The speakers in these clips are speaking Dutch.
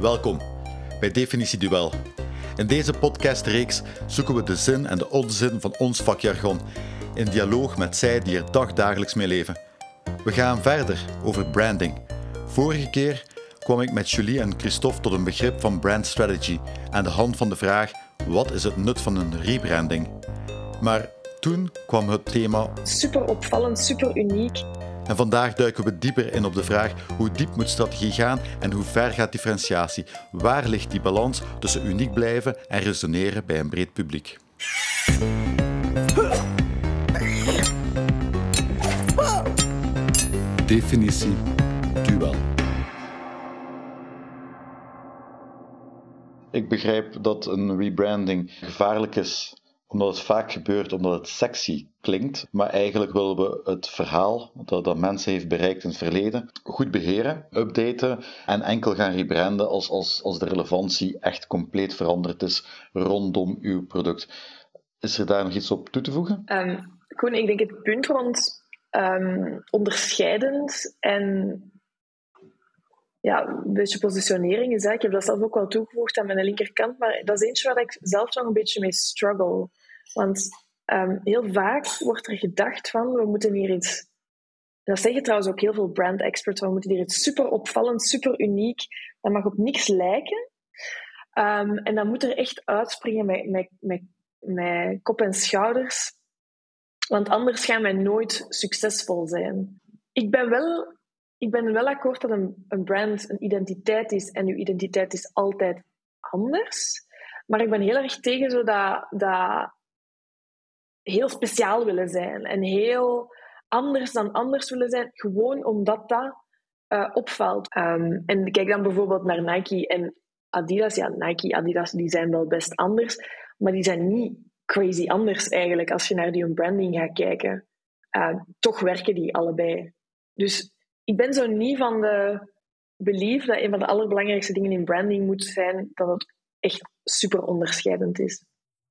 Welkom bij Definitie Duel. In deze podcastreeks zoeken we de zin en de onzin van ons vakjargon in dialoog met zij die er dagdagelijks mee leven. We gaan verder over branding. Vorige keer kwam ik met Julie en Christophe tot een begrip van brand strategy aan de hand van de vraag: wat is het nut van een rebranding? Maar toen kwam het thema super opvallend, super uniek. En vandaag duiken we dieper in op de vraag hoe diep moet strategie gaan en hoe ver gaat differentiatie? Waar ligt die balans tussen uniek blijven en resoneren bij een breed publiek? Definitie duel. Ik begrijp dat een rebranding gevaarlijk is omdat het vaak gebeurt omdat het sexy klinkt, maar eigenlijk willen we het verhaal dat, dat mensen heeft bereikt in het verleden goed beheren, updaten en enkel gaan rebranden als, als, als de relevantie echt compleet veranderd is rondom uw product. Is er daar nog iets op toe te voegen? Um, Koen, ik denk het punt rond um, onderscheidend en ja, een beetje positionering is. Hè. Ik heb dat zelf ook wel toegevoegd aan mijn linkerkant, maar dat is eentje waar ik zelf nog een beetje mee struggle. Want um, heel vaak wordt er gedacht van, we moeten hier iets... Dat zeggen trouwens ook heel veel brand experts, we moeten hier iets super opvallend, super uniek. Dat mag op niks lijken. Um, en dat moet er echt uitspringen met, met, met, met kop en schouders. Want anders gaan wij nooit succesvol zijn. Ik ben wel, ik ben wel akkoord dat een, een brand een identiteit is en uw identiteit is altijd anders. Maar ik ben heel erg tegen zo dat, dat heel speciaal willen zijn en heel anders dan anders willen zijn, gewoon omdat dat uh, opvalt. Um, en kijk dan bijvoorbeeld naar Nike en Adidas. Ja, Nike, Adidas, die zijn wel best anders, maar die zijn niet crazy anders eigenlijk als je naar die branding gaat kijken. Uh, toch werken die allebei. Dus ik ben zo niet van de belief dat een van de allerbelangrijkste dingen in branding moet zijn dat het echt super onderscheidend is.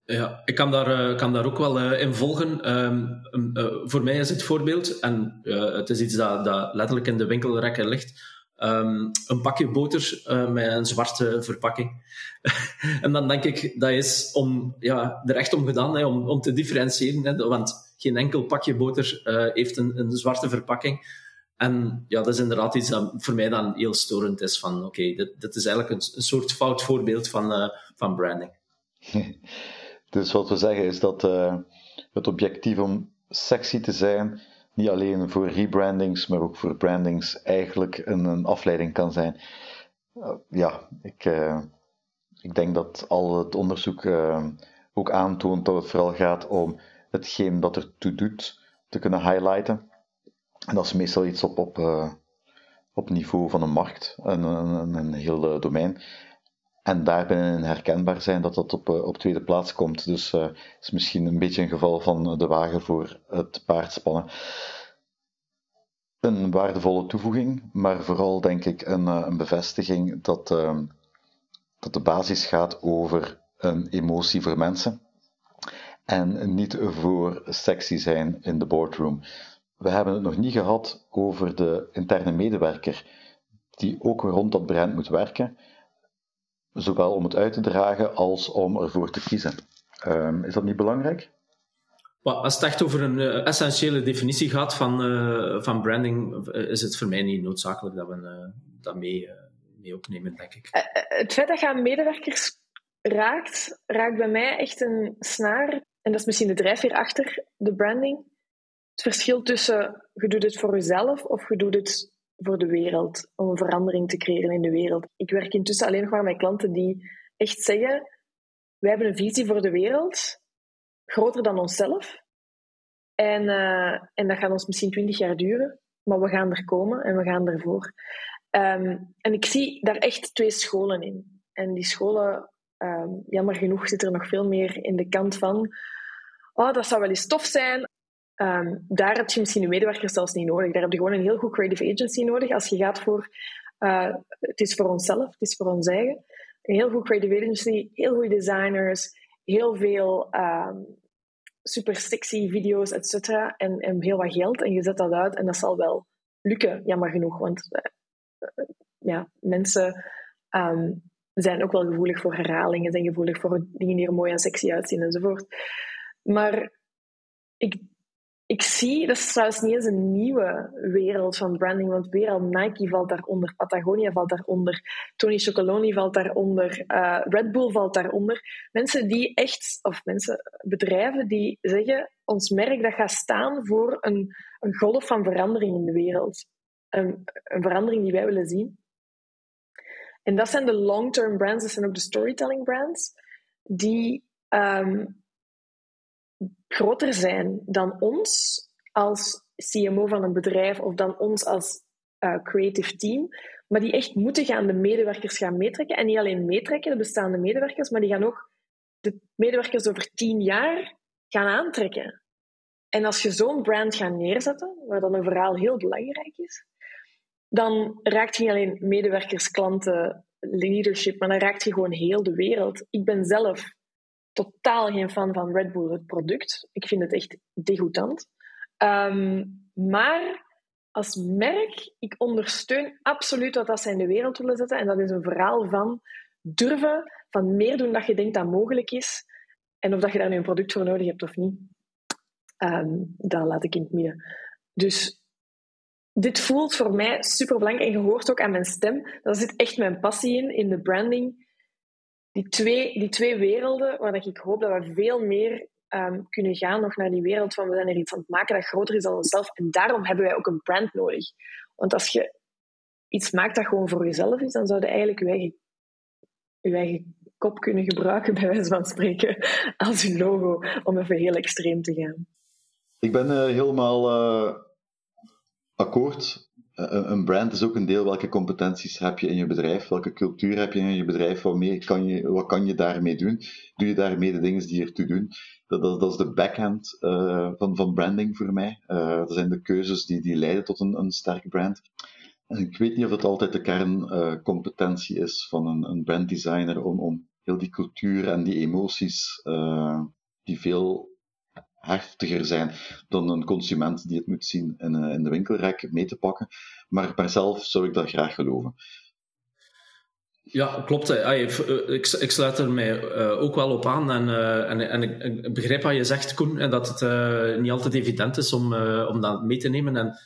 Ja, ik kan daar, uh, kan daar ook wel uh, in volgen. Um, uh, voor mij is het voorbeeld, en het is iets dat, dat letterlijk in de winkelrekken ligt, um, een pakje boter met een zwarte verpakking. en dan denk ik, dat is om, ja, er echt om gedaan, hè, om, om te differentiëren. Hè, want geen enkel pakje boter heeft een, een zwarte verpakking. En ja, dat is inderdaad iets dat voor mij dan heel storend is. Van oké, okay, dit, dit, is eigenlijk een, een, soort fout voorbeeld van, van branding. Dus wat we zeggen is dat uh, het objectief om sexy te zijn, niet alleen voor rebrandings, maar ook voor brandings, eigenlijk een, een afleiding kan zijn. Uh, ja, ik, uh, ik denk dat al het onderzoek ook aantoont dat het vooral gaat om hetgeen dat er toe doet te kunnen highlighten. En dat is meestal iets op, op, op niveau van een markt, een, een, een heel domein. En daarbij herkenbaar zijn dat dat op, eh, op tweede plaats komt. Dus uh, is misschien een beetje een geval van de wagen voor het paard spannen. Een waardevolle toevoeging, maar vooral denk ik een, eh, een bevestiging dat, uh, dat de basis gaat over een emotie voor mensen. En niet voor sexy zijn in de boardroom. We hebben het nog niet gehad over de interne medewerker, die ook rond dat brand moet werken zowel om het uit te dragen als om ervoor te kiezen. Um, is dat niet belangrijk? als het echt over een uh, essentiële definitie gaat van, uh, van branding, uh, is het voor mij niet noodzakelijk dat we dat mee, mee opnemen, denk ik. het feit dat je aan medewerkers raakt, raakt bij mij echt een snaar. En dat is misschien de drijfveer achter de branding. Het verschil tussen je doet het voor jezelf of je doet het voor de wereld, om een verandering te creëren in de wereld. Ik werk intussen alleen nog maar met klanten die echt zeggen: wij hebben een visie voor de wereld, groter dan onszelf. En, uh, en dat gaat ons misschien twintig jaar duren, maar we gaan er komen en we gaan ervoor. Um, en ik zie daar echt twee scholen in. En die scholen, um, jammer genoeg, zit er nog veel meer in de kant van. Oh, dat zou wel eens tof zijn Um, daar heb je misschien je medewerkers zelfs niet nodig. Daar heb je gewoon een heel goed creative agency nodig. Als je gaat voor, uh, het is voor onszelf, het is voor ons eigen. Een heel goed creative agency, heel goede designers, heel veel um, super sexy video's, et cetera. En, en heel wat geld. En je zet dat uit en dat zal wel lukken, jammer genoeg. Want uh, ja, mensen ehm, zijn ook wel gevoelig voor herhalingen, zijn gevoelig voor dingen die er mooi en sexy uitzien enzovoort. Maar ik ik zie, dat is trouwens niet eens een nieuwe wereld van branding, want weer al Nike valt daaronder, Patagonia valt daaronder, Tony Chocoloni valt daaronder, uh, Red Bull valt daaronder. Mensen die echt, of mensen, bedrijven die zeggen, ons merk dat gaat staan voor een, een golf van verandering in de wereld. Een, een verandering die wij willen zien. En dat zijn de long-term brands, dat zijn ook de storytelling brands, die um, groter zijn dan ons als CMO van een bedrijf of dan ons als uh, creative team, maar die echt moeten gaan de medewerkers gaan meetrekken. En niet alleen meetrekken, de bestaande medewerkers, maar die gaan ook de medewerkers over tien jaar gaan aantrekken. En als je zo'n brand gaat neerzetten, waar dan een verhaal heel belangrijk is, dan raakt je niet alleen medewerkers, klanten, leadership, maar dan raakt je gewoon heel de wereld. Ik ben zelf totaal geen fan van Red Bull, het product. Ik vind het echt degoutant. Um, maar als merk, ik ondersteun absoluut wat dat zij in de wereld willen zetten. En dat is een verhaal van durven, van meer doen dat je denkt dat mogelijk is. En of dat je daar nu een product voor nodig hebt of niet, um, dat laat ik in het midden. Dus dit voelt voor mij super belangrijk. En je hoort ook aan mijn stem, daar zit echt mijn passie in, in de branding die twee, die twee werelden, waar ik hoop dat we veel meer um, kunnen gaan nog naar die wereld van we zijn er iets aan het maken dat groter is dan onszelf. En daarom hebben wij ook een brand nodig. Want als je iets maakt dat gewoon voor jezelf is, dan zou je eigenlijk je eigen, je eigen kop kunnen gebruiken, bij wijze van spreken, als je logo, om even heel extreem te gaan. Ik ben uh, helemaal uh, akkoord eh, een brand is ook een deel welke competenties heb je in je bedrijf, welke cultuur heb je in je bedrijf, wat, kan je, wat kan je daarmee doen? Doe je daarmee de dingen die ertoe doen? Dat, dat, is de backhand uh, van, van branding voor mij. Dat zijn de keuzes die, die leiden tot een, een sterk brand. Ik weet niet of het altijd de kerncompetentie is van een, een branddesigner om, om heel die cultuur en die emoties, die veel heftiger zijn dan een consument die het moet zien in, uh, in de winkelrek mee te pakken. Maar per zelf zou ik dat graag geloven. Ja, klopt. Eh, ik, sluit er mij eh, ook wel op aan. En, ik begrijp wat je zegt, Koen, en dat het niet altijd evident is om, om dat mee te nemen. En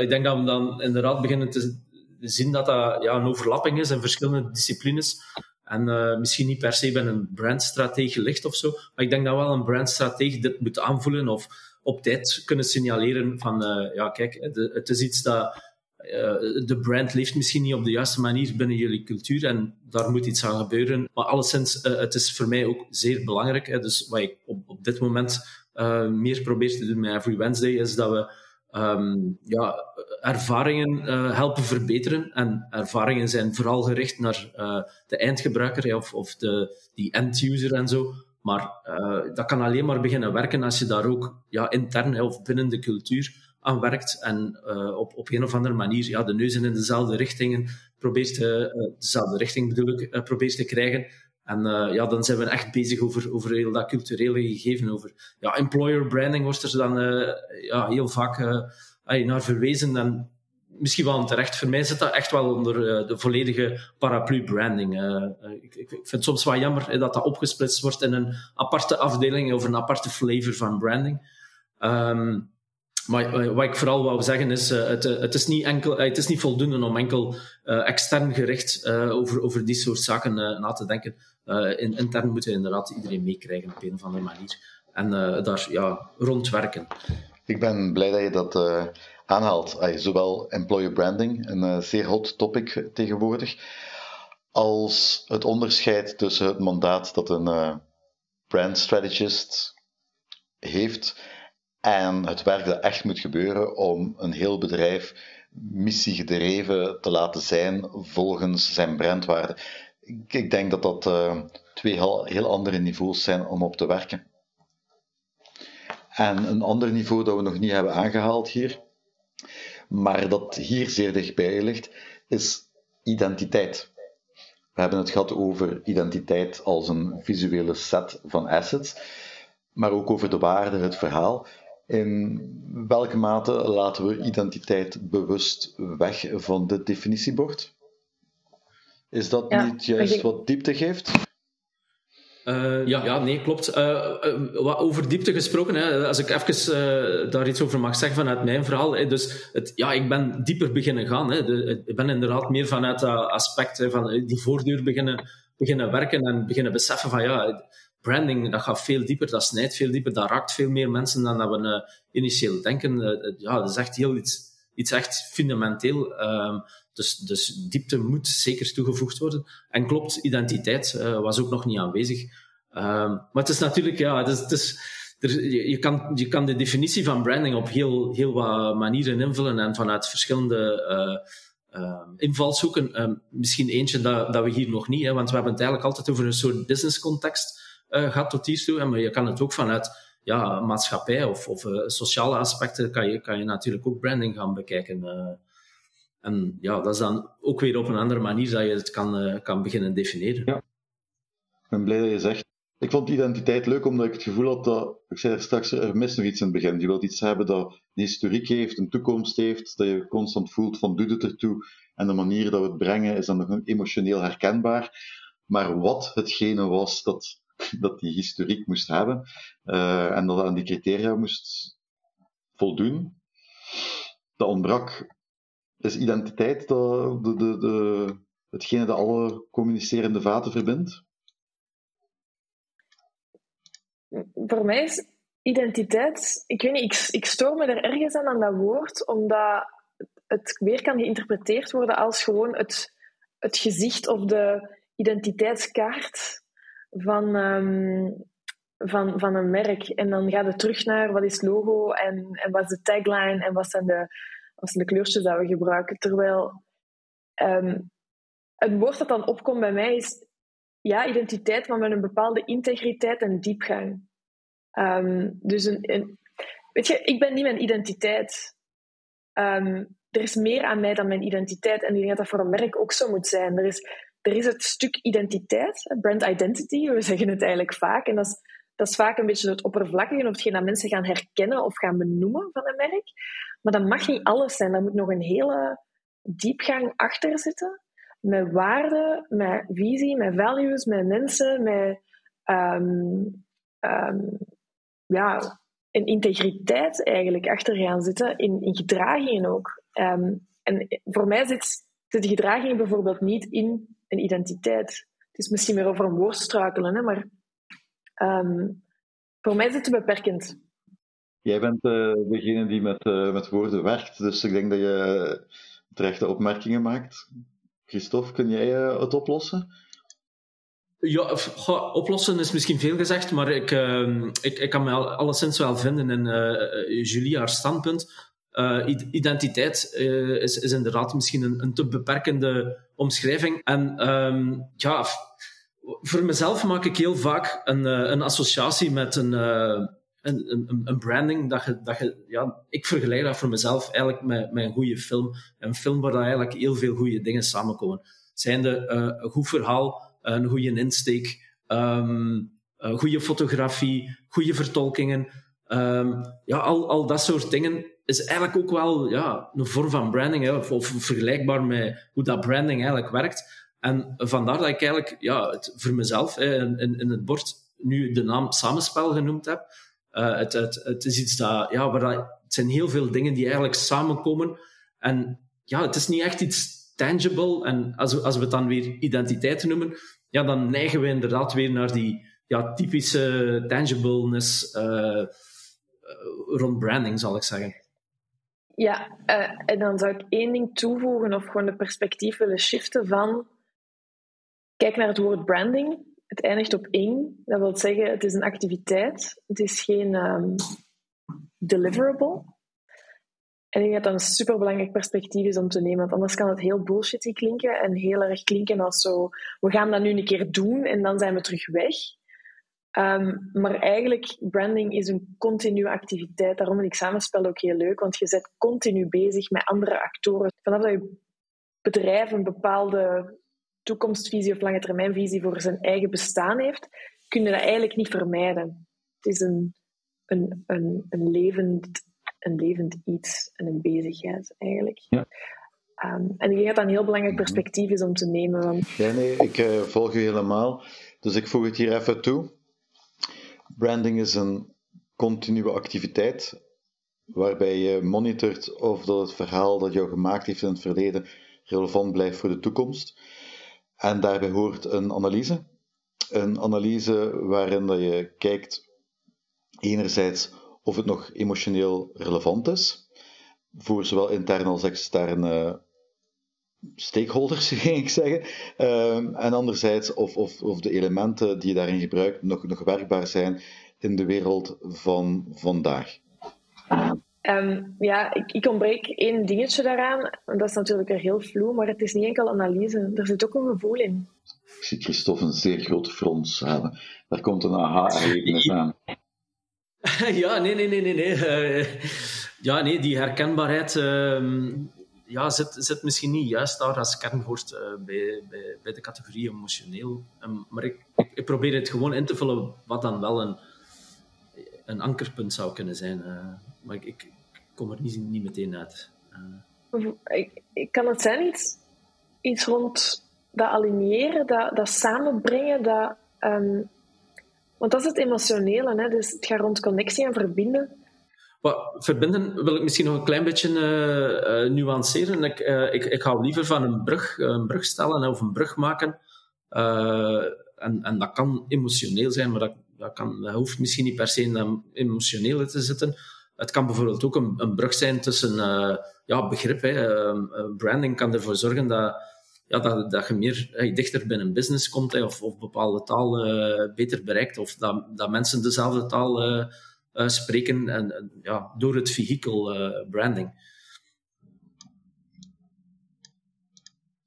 ik denk dat we dan inderdaad beginnen te zien dat dat een overlapping is in verschillende disciplines. En uh, misschien niet per se bij een brandstrategie ligt of zo. Maar ik denk dat wel een brandstrategie dit moet aanvoelen of op tijd kunnen signaleren van, uh, ja kijk, het is iets dat, uh, de brand leeft misschien niet op de juiste manier binnen jullie cultuur en daar moet iets aan gebeuren. Maar alleszins, het is voor mij ook zeer belangrijk. Hè, dus wat ik op, op dit moment meer probeer te doen met Every Wednesday, is dat we um, ja, ervaringen uh, helpen verbeteren. En ervaringen zijn vooral gericht naar uh, de eindgebruiker of, of de, die end-user en zo. Maar uh, dat kan alleen maar beginnen werken als je daar ook ja, intern of binnen de cultuur aan werkt en op, op een of andere manier ja, de neuzen in dezelfde richtingen probeert te, dezelfde richting bedoel ik, probeert te krijgen. En ja, dan zijn we echt bezig over, over heel dat culturele gegeven. Over ja, employer branding wordt er dan ja, heel vaak naar verwezen. En misschien wel terecht. Voor mij zit dat echt wel onder de volledige paraplu branding. Ik, ik, vind het soms wel jammer dat dat opgesplitst wordt in een aparte afdeling of een aparte flavor van branding. Um, maar wat ik vooral wou zeggen is, het, het, is niet enkel, het is niet voldoende om enkel extern gericht over, over die soort zaken na te denken in, intern moeten we inderdaad iedereen meekrijgen op een of andere manier. En daar ja, rondwerken. Ik ben blij dat je dat uh, aanhaalt. zowel employer branding, een zeer hot topic tegenwoordig, als het onderscheid tussen het mandaat dat een brand strategist heeft en het werk dat echt moet gebeuren om een heel bedrijf missiegedreven te laten zijn volgens zijn brandwaarde ik denk dat dat uh, twee heel, andere niveaus zijn om op te werken. En een ander niveau dat we nog niet hebben aangehaald hier, maar dat hier zeer dichtbij ligt, is identiteit. We hebben het gehad over identiteit als een visuele set van assets, maar ook over de waarde, het verhaal. In welke mate laten we identiteit bewust weg van het definitiebord? Is dat niet juist wat diepte geeft? Uh, ja, ja, nee, klopt. Uh, uh, over diepte gesproken, hè, als ik even daar iets over mag zeggen vanuit mijn verhaal. Hè, dus het, ja, ik ben dieper beginnen gaan. Hè, de, ik ben inderdaad meer vanuit dat aspect hè, van die voordeur beginnen, beginnen werken en beginnen beseffen van ja, branding, dat gaat veel dieper, dat snijdt veel dieper, dat raakt veel meer mensen dan dat we initieel denken. ja, dat is echt heel iets, iets echt fundamenteel. Ehm, dus, dus diepte moet zeker toegevoegd worden. En klopt, identiteit uh, was ook nog niet aanwezig. Um, maar het is natuurlijk, ja, het is, het is, er, je, kan, je kan de definitie van branding op heel, heel wat manieren invullen en vanuit verschillende uh, uh, invalshoeken. Um, misschien eentje dat, dat we hier nog niet, hè, want we hebben het eigenlijk altijd over een soort business context gehad tot hiertoe. Maar je kan het ook vanuit ja, maatschappij of, of sociale aspecten kan je, kan je natuurlijk ook branding gaan bekijken. En ja, dat is dan ook weer op een andere manier dat je het kan, uh, kan beginnen definiëren. Ja. Ik ben blij dat je zegt. Ik vond identiteit leuk omdat ik het gevoel had dat, ik zei straks, er mist nog iets in het begin. Je wilt iets hebben dat een historiek heeft, een toekomst heeft, dat je constant voelt van doet het ertoe. En de manier dat we het brengen is dan nog emotioneel herkenbaar. Maar wat hetgene was dat, dat die historiek moest hebben uh, en dat aan die criteria moest voldoen, dat ontbrak is identiteit de, de, hetgene dat alle communicerende vaten verbindt? Voor mij is identiteit, ik weet niet, ik, ik stoor me er ergens aan aan dat woord, omdat het weer kan geïnterpreteerd worden als gewoon het, het gezicht of de identiteitskaart van, um, van, van een merk. En dan gaat het terug naar wat is logo en, en wat is de tagline en wat zijn de, als de kleurtjes dat we gebruiken. Terwijl um, het woord dat dan opkomt bij mij is ja, identiteit, maar met een bepaalde integriteit en diepgang. Um, dus een, een, weet je, ik ben niet mijn identiteit. Um, er is meer aan mij dan mijn identiteit. En ik denk dat dat voor een merk ook zo moet zijn. Er is, er is het stuk identiteit, brand identity, we zeggen het eigenlijk vaak. En dat is, dat is vaak een beetje het oppervlakkige of hetgeen dat mensen gaan herkennen of gaan benoemen van een merk. Maar dat mag niet alles zijn. Daar moet nog een hele diepgang achter zitten. Met waarden, met visie, met values, met mensen, met um, um, ja, een integriteit eigenlijk achter gaan zitten. In, in gedragingen ook. Um, en voor mij zit, zit gedraging bijvoorbeeld niet in een identiteit. Het is misschien meer over een woord struikelen, hè, maar voor mij is het beperkend. Jij bent uh, degene die met, uh, met woorden werkt, dus ik denk dat je terechte opmerkingen maakt. Christophe, kun jij het oplossen? Ja, oplossen is misschien veel gezegd, maar ik, ehm, ik, ik kan me al, alleszins wel vinden in Julie haar standpunt. identiteit is, is inderdaad misschien een, een te beperkende omschrijving. En um, ja, voor mezelf maak ik heel vaak een, een associatie met een een, een, een, branding dat je, dat je, ja, ik vergelijk dat voor mezelf eigenlijk met, met een goede film. Een film waar eigenlijk heel veel goede dingen samenkomen. Zijn de uh, een goed verhaal, een goede insteek, um, goede fotografie, goede vertolkingen. Um, ja, al, al dat soort dingen is eigenlijk ook wel ja, een vorm van branding, hè, of, of, vergelijkbaar met hoe dat branding eigenlijk werkt. En vandaar dat ik eigenlijk ja, het, voor mezelf hè, in, in het bord nu de naam Samenspel genoemd heb. Uh, het, het, is iets dat, ja, waar dat, het zijn heel veel dingen die eigenlijk samenkomen. En ja, het is niet echt iets tangible. En als we, als we het dan weer identiteit noemen, ja, dan neigen we inderdaad weer naar die ja, typische tangibleness uh, rond branding, zal ik zeggen. Ja, uh, en dan zou ik één ding toevoegen of gewoon de perspectief willen shiften van kijk naar het woord branding het eindigt op één. Dat wil zeggen, het is een activiteit. Het is geen um, deliverable. En ik denk dat dat een superbelangrijk perspectief is om te nemen. Want anders kan het heel bullshitty klinken. En heel erg klinken als zo... We gaan dat nu een keer doen en dan zijn we terug weg. Um, maar eigenlijk, branding is een continue activiteit. Daarom vind ik samenspel ook heel leuk. Want je bent continu bezig met andere actoren. Vanaf dat je bedrijf een bepaalde toekomstvisie of lange termijnvisie voor zijn eigen bestaan heeft, kun je dat eigenlijk niet vermijden. Het is een, een, een, een, levend, een levend iets en een bezigheid eigenlijk. Ja. Ehm, en ik denk dat dat een heel belangrijk mhm. perspectief is om te nemen. Want... Ja, nee, ik uh, volg u helemaal. Dus ik voeg het hier even toe. Branding is een continue activiteit waarbij je monitort of dat het verhaal dat jou gemaakt heeft in het verleden relevant blijft voor de toekomst. En daarbij hoort een analyse. Een analyse waarin dat je kijkt enerzijds of het nog emotioneel relevant is, voor zowel interne als externe stakeholders, ging ik zeggen. Ehm, en anderzijds of, of, of de elementen die je daarin gebruikt nog, nog werkbaar zijn in de wereld van vandaag. Um, ja, ik, ik ontbreek één dingetje daaraan. Dat is natuurlijk weer heel vloe, maar het is niet enkel analyse. Er zit ook een gevoel in. Ik zie Christophe een zeer groot frons hebben. Daar komt een aha-erlevenis aan. Ja, nee, nee, nee, nee. nee. Uh, ja, nee, die herkenbaarheid uh, ja, zit, zit misschien niet juist daar als kernwoord uh, bij, bij, bij de categorie emotioneel. Um, maar ik, ik, ik, probeer het gewoon in te vullen wat dan wel een, een ankerpunt zou kunnen zijn. Uh, maar ik, kom er niet, niet meteen uit. Ik, ik, kan het zijn iets, iets rond dat aligneren, dat, dat samenbrengen, dat... Um, want dat is het emotionele, hè? dus het gaat rond connectie en verbinden. Wat, verbinden wil ik misschien nog een klein beetje uh, uh, nuanceren. Ik, uh, ik, ik hou liever van een brug, een brug stellen of een brug maken. en, en dat kan emotioneel zijn, maar dat, dat, kan, dat hoeft misschien niet per se in een emotionele te zitten. Het kan bijvoorbeeld ook een, een brug zijn tussen ja, begrip. Hè. branding kan ervoor zorgen dat, ja, dat, dat je meer hey, dichter bij een business komt of, of bepaalde taal beter bereikt, of dat, dat mensen dezelfde taal spreken en, ja, door het vehikel branding.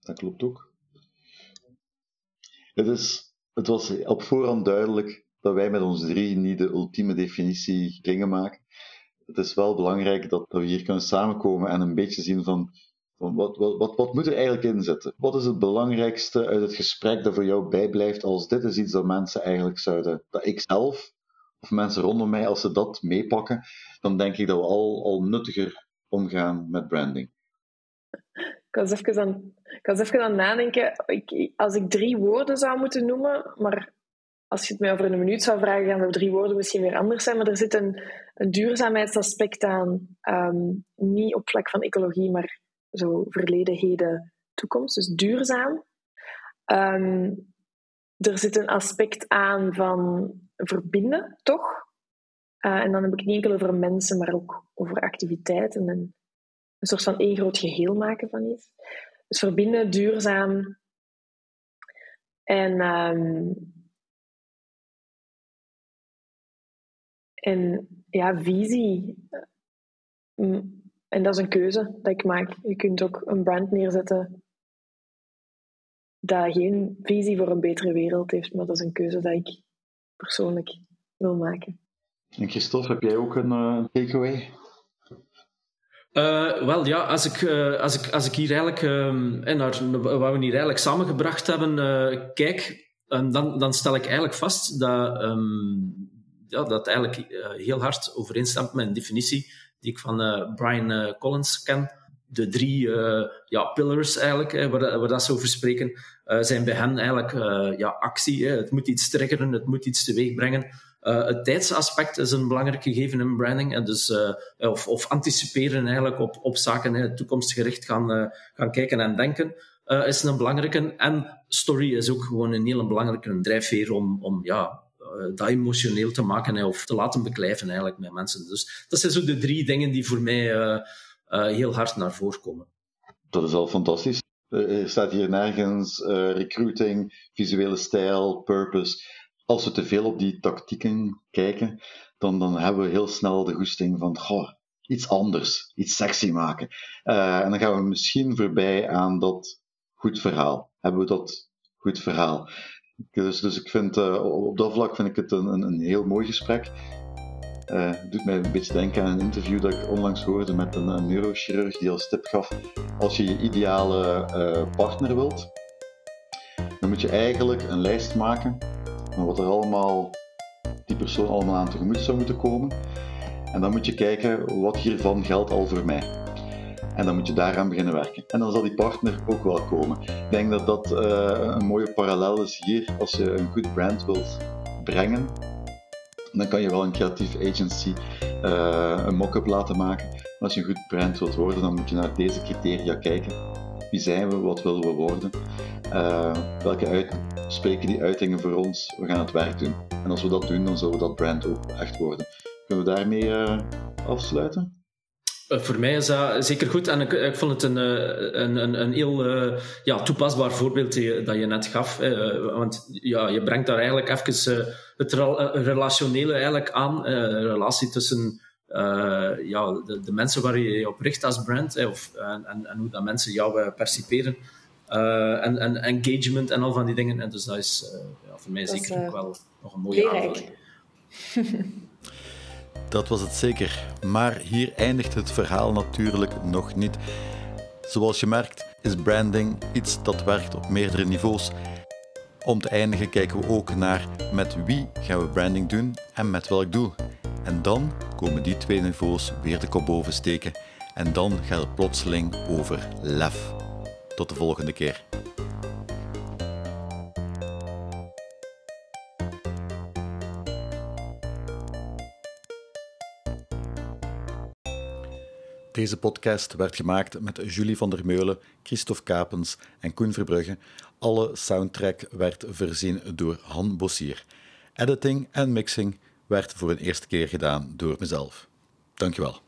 Dat klopt ook. Het, is, het was op voorhand duidelijk dat wij met ons drie niet de ultieme definitie gingen maken. Het is wel belangrijk dat we hier kunnen samenkomen en een beetje zien van wat, wat, wat, wat moet er eigenlijk in zitten? Wat is het belangrijkste uit het gesprek dat voor jou bijblijft als dit is iets dat mensen eigenlijk zouden, dat ik zelf of mensen rondom mij, als ze dat meepakken, dan denk ik dat we al, al nuttiger omgaan met branding. Ik was even aan, ik was even aan nadenken. Ik, als ik drie woorden zou moeten noemen, maar als je het mij over een minuut zou vragen, gaan de drie woorden misschien weer anders zijn. Maar er zit een, duurzaamheidsaspect aan. Ehm, niet op vlak van ecologie, maar zo verleden, heden, toekomst. Dus duurzaam. Ehm, er zit een aspect aan van verbinden, toch? Uh, en dan heb ik niet enkel over mensen, maar ook over activiteiten en een, soort van één groot geheel maken van iets. Dus verbinden, duurzaam. En, um, en ja, visie. En dat is een keuze dat ik maak. Je kunt ook een brand neerzetten dat geen visie voor een betere wereld heeft, maar dat is een keuze dat ik persoonlijk wil maken. En Christophe, heb jij ook een uh, takeaway? Uh, wel ja, als ik, uh, als ik, als ik hier eigenlijk, uh, naar wat we hier eigenlijk samengebracht hebben, kijk, dan, dan stel ik eigenlijk vast dat, um, ja, dat eigenlijk heel hard overeenstemt met een definitie die ik van uh, Brian uh, Collins ken. De drie ja, pillars eigenlijk, waar, waar dat ze over spreken, zijn bij hen eigenlijk ja, actie. Het moet iets triggeren, het moet iets teweeg brengen. het tijdsaspect is een belangrijk gegeven in branding. En dus, of, of, anticiperen eigenlijk op, op zaken, hè, toekomstgericht gaan, gaan kijken en denken. is een belangrijke. En story is ook gewoon een hele belangrijke drijfveer om, om ja, dat emotioneel te maken of te laten beklijven eigenlijk met mensen. Dus dat zijn zo de drie dingen die voor mij uh, heel hard naar voren komen. Dat is al fantastisch. Er staat hier nergens recruiting, visuele stijl, purpose. Als we te veel op die tactieken kijken, dan, dan hebben we heel snel de goesting van goh, iets anders, iets sexy maken. en dan gaan we misschien voorbij aan dat goed verhaal. Hebben we dat goed verhaal? Dus, dus ik vind, uh, op dat vlak vind ik het een, een, heel mooi gesprek. Uh, doet mij een beetje denken aan een interview dat ik onlangs hoorde met een, neurochirurg die als tip gaf: als je je ideale uh, partner wilt, dan moet je eigenlijk een lijst maken van wat er allemaal die persoon allemaal aan tegemoet zou moeten komen. En dan moet je kijken wat hiervan geldt al voor mij. En dan moet je daaraan beginnen werken. En dan zal die partner ook wel komen. Ik denk dat dat uh, een mooie parallel is hier. Als je een goed brand wilt brengen, dan kan je wel een creatieve agency uh, een mock-up laten maken. Maar als je een goed brand wilt worden, dan moet je naar deze criteria kijken. Wie zijn we? Wat willen we worden? Uh, welke uit, spreken die uitingen voor ons? We gaan het werk doen. En als we dat doen, dan zullen we dat brand ook echt worden. Kunnen we daarmee afsluiten? Eh, voor mij is dat zeker goed. En ik, ik vond het een, een, een, een heel uh, ja, toepasbaar voorbeeld dat je net gaf. Uh, want ja, je brengt daar eigenlijk even het relationele eigenlijk aan. Een relatie tussen ja, de, de, mensen waar je je op richt als brand. of, en, en, en, hoe dat mensen jou perciperen. en, en engagement en al van die dingen. En dus dat is ja, voor mij dat zeker ook wel nog een mooie aanvulling. Dat was het zeker. Maar hier eindigt het verhaal natuurlijk nog niet. Zoals je merkt is branding iets dat werkt op meerdere niveaus. Om te eindigen kijken we ook naar met wie gaan we branding doen en met welk doel. En dan komen die twee niveaus weer de kop boven steken. En dan gaat het plotseling over lef. Tot de volgende keer. Deze podcast werd gemaakt met Julie van der Meulen, Christophe Kapens en Koen Verbrugge. Alle soundtrack werd voorzien door Han Bossier. Editing en mixing werd voor een eerste keer gedaan door mezelf. Dankjewel.